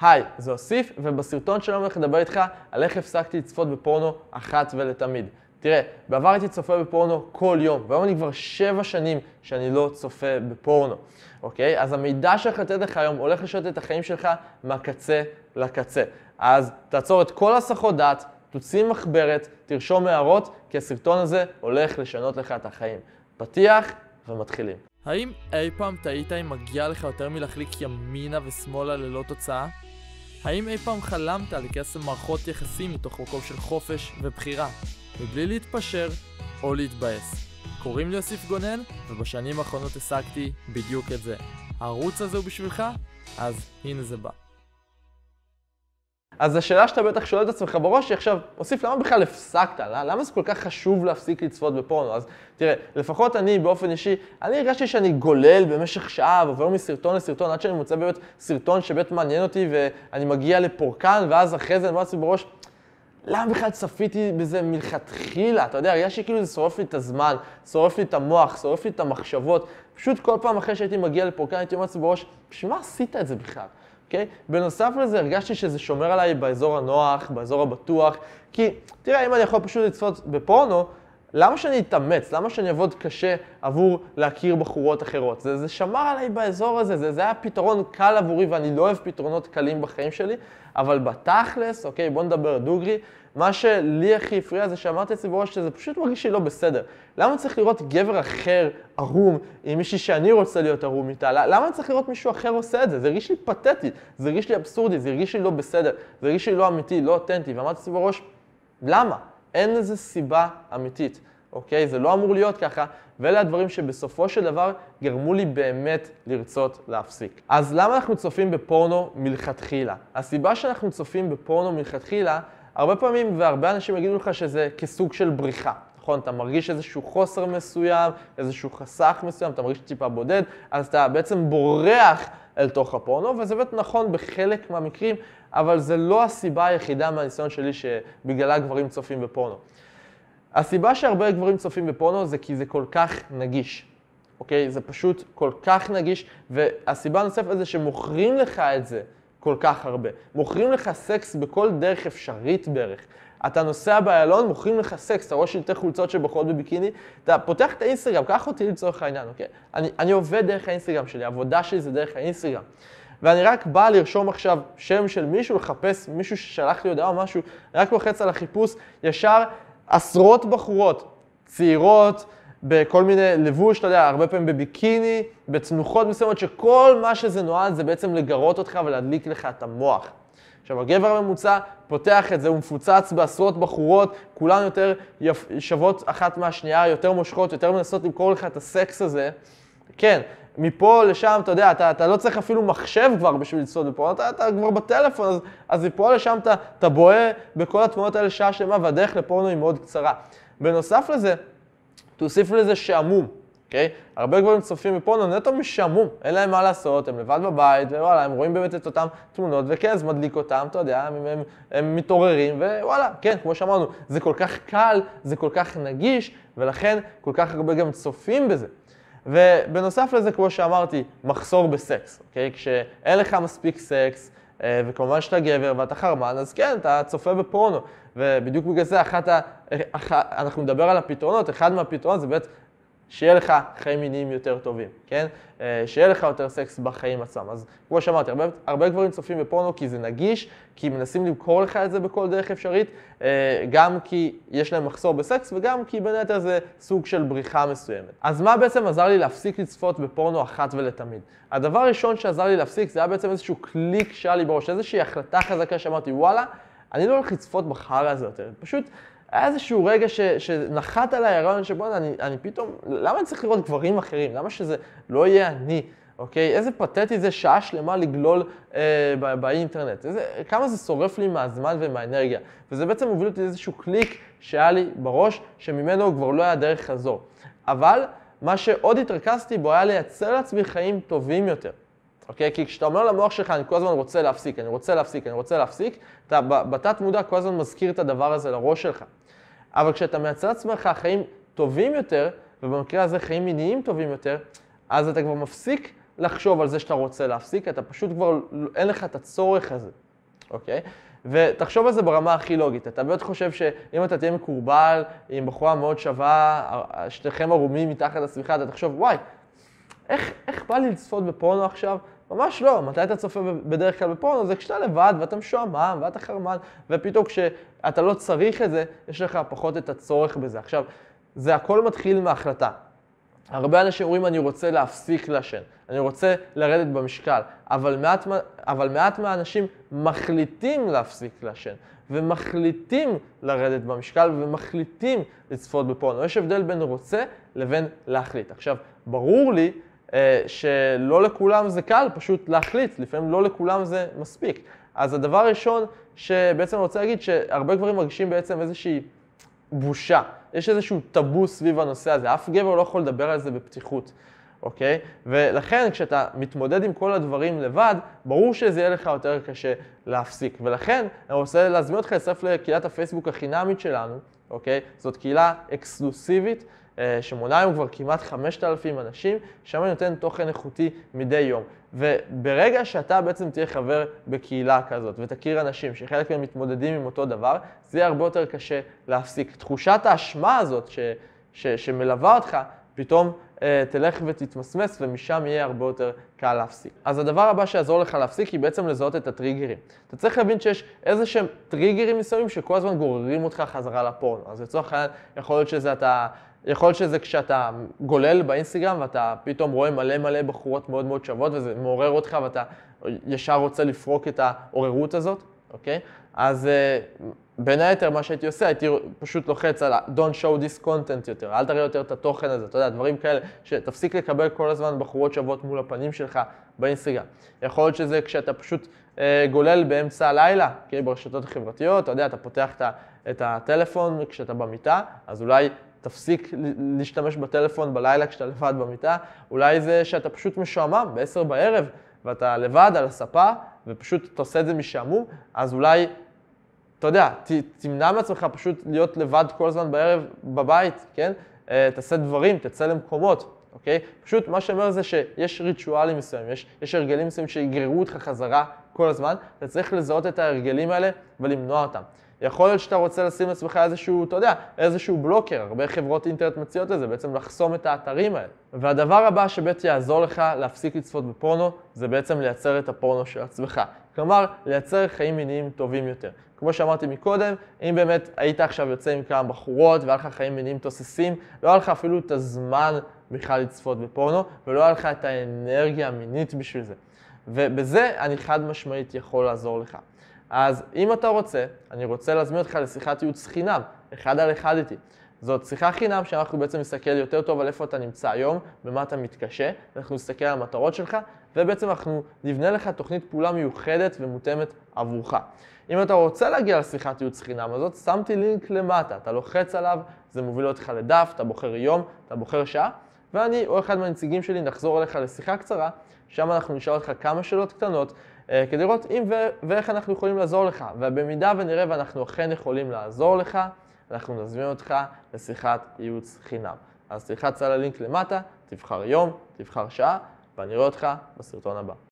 היי, זה אוסיף, ובסרטון שלנו הולך לדבר איתך על איך הפסקתי לצפות בפורנו אחת ולתמיד. תראה, בעבר הייתי צופה בפורנו כל יום, והיום אני כבר שבע שנים שאני לא צופה בפורנו, אוקיי? אז המידע שהולך לתת לך היום הולך לשנות את החיים שלך מהקצה לקצה. אז תעצור את כל הסחות דעת, תוציא מחברת, תרשום הערות, כי הסרטון הזה הולך לשנות לך את החיים. פתיח ומתחילים. האם אי פעם טעית אם מגיע לך יותר מלהחליק ימינה ושמאלה ללא תוצאה? האם אי פעם חלמת על קסם מערכות יחסים מתוך מקום של חופש ובחירה, מבלי להתפשר או להתבאס? קוראים לי יוסיף גונן, ובשנים האחרונות השגתי בדיוק את זה. הערוץ הזה הוא בשבילך? אז הנה זה בא. אז השאלה שאתה בטח שואל את עצמך בראש היא עכשיו, אוסיף, למה בכלל הפסקת? למה זה כל כך חשוב להפסיק לצפות בפורנו? אז תראה, לפחות אני באופן אישי, אני הרגשתי שאני גולל במשך שעה ועובר מסרטון לסרטון עד שאני מוצא באמת סרטון שבאמת מעניין אותי ואני מגיע לפורקן ואז אחרי זה אני אומר לעצמי בראש, למה בכלל צפיתי בזה מלכתחילה? אתה יודע, הרגשתי כאילו זה שורף לי את הזמן, שורף לי את המוח, שורף לי את המחשבות. פשוט כל פעם אחרי שהייתי מגיע לפורקן הייתי אומר לעצמי בראש, בשביל מה עשית את זה בכלל? אוקיי? בנוסף לזה הרגשתי שזה שומר עליי באזור הנוח, באזור הבטוח, כי תראה, אם אני יכול פשוט לצפות בפורנו, למה שאני אתאמץ? למה שאני אעבוד קשה עבור להכיר בחורות אחרות? זה, זה שמר עליי באזור הזה, זה, זה היה פתרון קל עבורי ואני לא אוהב פתרונות קלים בחיים שלי, אבל בתכלס, אוקיי, בוא נדבר דוגרי, מה שלי הכי הפריע זה שאמרתי לעצמי בראש שזה פשוט מרגיש לי לא בסדר. למה צריך לראות גבר אחר ערום עם מישהי שאני רוצה להיות ערום איתה? למה צריך לראות מישהו אחר עושה את זה? זה הרגיש לי פתטי, זה הרגיש לי אבסורדי, זה הרגיש לי לא בסדר, זה הרגיש לי לא אמיתי, לא אותנטי, ואמרתי לעצמי בראש, למה? אין לזה סיבה אמיתית, אוקיי? זה לא אמור להיות ככה, ואלה הדברים שבסופו של דבר גרמו לי באמת לרצות להפסיק. אז למה אנחנו צופים בפורנו מלכתחילה? הסיבה שאנחנו צופים בפורנו מלכתחילה, הרבה פעמים והרבה אנשים יגידו לך שזה כסוג של בריחה. נכון? אתה מרגיש איזשהו חוסר מסוים, איזשהו חסך מסוים, אתה מרגיש טיפה בודד, אז אתה בעצם בורח אל תוך הפורנו, וזה באמת נכון בחלק מהמקרים, אבל זה לא הסיבה היחידה מהניסיון שלי שבגללה גברים צופים בפורנו. הסיבה שהרבה גברים צופים בפורנו זה כי זה כל כך נגיש, אוקיי? זה פשוט כל כך נגיש, והסיבה הנוספת זה שמוכרים לך את זה כל כך הרבה. מוכרים לך סקס בכל דרך אפשרית בערך. אתה נוסע באיילון, מוכרים לך סקס, אתה רואה שלטי חולצות שבוחרות בביקיני, אתה פותח את האינסטגרם, קח אותי לצורך העניין, אוקיי? אני, אני עובד דרך האינסטגרם שלי, העבודה שלי זה דרך האינסטגרם. ואני רק בא לרשום עכשיו שם של מישהו, לחפש מישהו ששלח לי הודעה או משהו, רק לוחץ על החיפוש, ישר עשרות בחורות, צעירות, בכל מיני לבוש, אתה יודע, הרבה פעמים בביקיני, בתנוחות מסוימות, שכל מה שזה נועד זה בעצם לגרות אותך ולהדליק לך את המוח. עכשיו, הגבר הממוצע פותח את זה, הוא מפוצץ בעשרות בחורות, כולן יותר שוות אחת מהשנייה, יותר מושכות, יותר מנסות למכור לך את הסקס הזה. כן, מפה לשם, אתה יודע, אתה, אתה לא צריך אפילו מחשב כבר בשביל לצעוד בפורנו, אתה, אתה כבר בטלפון, אז, אז מפה לשם אתה, אתה בוהה בכל התמונות האלה שעה שלמה, והדרך לפורנו היא מאוד קצרה. בנוסף לזה, תוסיף לזה שעמום, אוקיי? הרבה גברים צופים בפורנו נטו משעמום, אין להם מה לעשות, הם לבד בבית, ווואלה, הם רואים באמת את אותן תמונות, וכן, זה מדליק אותם, אתה יודע, הם, הם, הם מתעוררים, ווואלה, כן, כמו שאמרנו, זה כל כך קל, זה כל כך נגיש, ולכן כל כך הרבה גם צופים בזה. ובנוסף לזה, כמו שאמרתי, מחסור בסקס, אוקיי? כשאין לך מספיק סקס, וכמובן שאתה גבר ואתה חרמן, אז כן, אתה צופה בפורנו. ובדיוק בגלל זה אחת ה... אח... אנחנו נדבר על הפתרונות, אחד מהפתרונות זה באמת שיהיה לך חיים מיניים יותר טובים, כן? שיהיה לך יותר סקס בחיים עצמם. אז כמו שאמרתי, הרבה, הרבה גברים צופים בפורנו כי זה נגיש, כי מנסים למכור לך את זה בכל דרך אפשרית, גם כי יש להם מחסור בסקס וגם כי בין היתר זה סוג של בריחה מסוימת. אז מה בעצם עזר לי להפסיק לצפות בפורנו אחת ולתמיד? הדבר הראשון שעזר לי להפסיק זה היה בעצם איזשהו קליק שהיה לי בראש, איזושהי החלטה חזקה שאמרתי, וואלה, אני לא הולך לצפות בחרא הזה יותר. פשוט היה איזשהו רגע ש, שנחת עליי הרעיון שבואנה, אני, אני פתאום, למה אני צריך לראות גברים אחרים? למה שזה לא יהיה אני? אוקיי? איזה פתטי זה שעה שלמה לגלול אה, בא, באינטרנט. איזה, כמה זה שורף לי מהזמן ומהאנרגיה. וזה בעצם הוביל אותי לאיזשהו קליק שהיה לי בראש, שממנו כבר לא היה דרך חזור. אבל מה שעוד התרכזתי בו היה לייצר לעצמי חיים טובים יותר. אוקיי? כי כשאתה אומר למוח שלך, אני כל הזמן רוצה להפסיק, אני רוצה להפסיק, אני רוצה להפסיק, אתה בתת מודע כל הזמן מזכיר את הדבר הזה לראש שלך. אבל כשאתה מייצר לעצמך חיים טובים יותר, ובמקרה הזה חיים מיניים טובים יותר, אז אתה כבר מפסיק לחשוב על זה שאתה רוצה להפסיק, אתה פשוט כבר, אין לך את הצורך הזה, אוקיי? ותחשוב על זה ברמה הכי לוגית. אתה באמת חושב שאם אתה תהיה מקורבל עם בחורה מאוד שווה, שתיכם ערומים מתחת לשמיכה, אתה תחשוב, וואי, איך, איך בא לי לצפות בפורנו עכשיו? ממש לא. מתי אתה צופה בדרך כלל בפורנו? זה כשאתה לבד ואתה משועמם ואתה חרמן, ופתאום כשאתה לא צריך את זה, יש לך פחות את הצורך בזה. עכשיו, זה הכל מתחיל מההחלטה. הרבה אנשים אומרים, אני רוצה להפסיק לעשן, אני רוצה לרדת במשקל, אבל מעט, אבל מעט מהאנשים מחליטים להפסיק לעשן, ומחליטים לרדת במשקל, ומחליטים לצפות בפורנו. יש הבדל בין רוצה לבין להחליט. עכשיו, ברור לי שלא לכולם זה קל פשוט להחליט, לפעמים לא לכולם זה מספיק. אז הדבר הראשון שבעצם אני רוצה להגיד, שהרבה גברים מרגישים בעצם איזושהי בושה. יש איזשהו טאבו סביב הנושא הזה, אף גבר לא יכול לדבר על זה בפתיחות, אוקיי? ולכן כשאתה מתמודד עם כל הדברים לבד, ברור שזה יהיה לך יותר קשה להפסיק. ולכן אני רוצה להזמין אותך להצטרף לקהילת הפייסבוק החינמית שלנו, אוקיי? זאת קהילה אקסקלוסיבית. אה, שמונה היום כבר כמעט 5,000 אנשים, שם אני נותן תוכן איכותי מדי יום. וברגע שאתה בעצם תהיה חבר בקהילה כזאת ותכיר אנשים שחלק מהם מתמודדים עם אותו דבר, זה יהיה הרבה יותר קשה להפסיק. תחושת האשמה הזאת ש, ש, שמלווה אותך, פתאום אה, תלך ותתמסמס ומשם יהיה הרבה יותר קל להפסיק. אז הדבר הבא שיעזור לך להפסיק היא בעצם לזהות את הטריגרים. אתה צריך להבין שיש איזה שהם טריגרים מסוימים שכל הזמן גוררים אותך חזרה לפורנו. אז לצורך העניין, יכול להיות שזה אתה... יכול להיות שזה כשאתה גולל באינסטגרם ואתה פתאום רואה מלא מלא בחורות מאוד מאוד שוות וזה מעורר אותך ואתה ישר רוצה לפרוק את העוררות הזאת, אוקיי? אז uh, בין היתר מה שהייתי עושה, הייתי פשוט לוחץ על Don't show this content יותר, אל תראה יותר את התוכן הזה, אתה יודע, דברים כאלה, שתפסיק לקבל כל הזמן בחורות שוות מול הפנים שלך באינסטגרם. יכול להיות שזה כשאתה פשוט uh, גולל באמצע הלילה, אוקיי? ברשתות החברתיות, אתה יודע, אתה פותח את הטלפון כשאתה במיטה, אז אולי תפסיק להשתמש בטלפון בלילה כשאתה לבד במיטה, אולי זה שאתה פשוט משועמם ב-10 בערב ואתה לבד על הספה ופשוט אתה עושה את זה משעמום, אז אולי, אתה יודע, ת, תמנע מעצמך פשוט להיות לבד כל הזמן בערב בבית, כן? אה, תעשה דברים, תצא למקומות, אוקיי? פשוט מה שאומר זה שיש ריטואלים מסוימים, יש, יש הרגלים מסוימים שיגררו אותך חזרה כל הזמן, אתה צריך לזהות את ההרגלים האלה ולמנוע אותם. יכול להיות שאתה רוצה לשים לעצמך איזשהו, אתה יודע, איזשהו בלוקר, הרבה חברות אינטרנט מציעות את זה, בעצם לחסום את האתרים האלה. והדבר הבא שבאמת יעזור לך להפסיק לצפות בפורנו, זה בעצם לייצר את הפורנו של עצמך. כלומר, לייצר חיים מיניים טובים יותר. כמו שאמרתי מקודם, אם באמת היית עכשיו יוצא עם כמה בחורות והיה לך חיים מיניים תוססים, לא היה לך אפילו את הזמן בכלל לצפות בפורנו, ולא היה לך את האנרגיה המינית בשביל זה. ובזה אני חד משמעית יכול לעזור לך. אז אם אתה רוצה, אני רוצה להזמין אותך לשיחת ייעוץ חינם, אחד על אחד איתי. זאת שיחה חינם שאנחנו בעצם נסתכל יותר טוב על איפה אתה נמצא היום, במה אתה מתקשה, אנחנו נסתכל על המטרות שלך, ובעצם אנחנו נבנה לך תוכנית פעולה מיוחדת ומותאמת עבורך. אם אתה רוצה להגיע לשיחת ייעוץ חינם הזאת, שמתי לינק למטה, אתה לוחץ עליו, זה מוביל אותך לדף, אתה בוחר יום, אתה בוחר שעה, ואני או אחד מהנציגים שלי נחזור אליך לשיחה קצרה, שם אנחנו נשאל אותך כמה שאלות קטנות, כדי לראות אם ו- ואיך אנחנו יכולים לעזור לך. ובמידה ונראה ואנחנו אכן יכולים לעזור לך, אנחנו נזמין אותך לשיחת ייעוץ חינם. אז תלחץ על הלינק למטה, תבחר יום, תבחר שעה, ואני רואה אותך בסרטון הבא.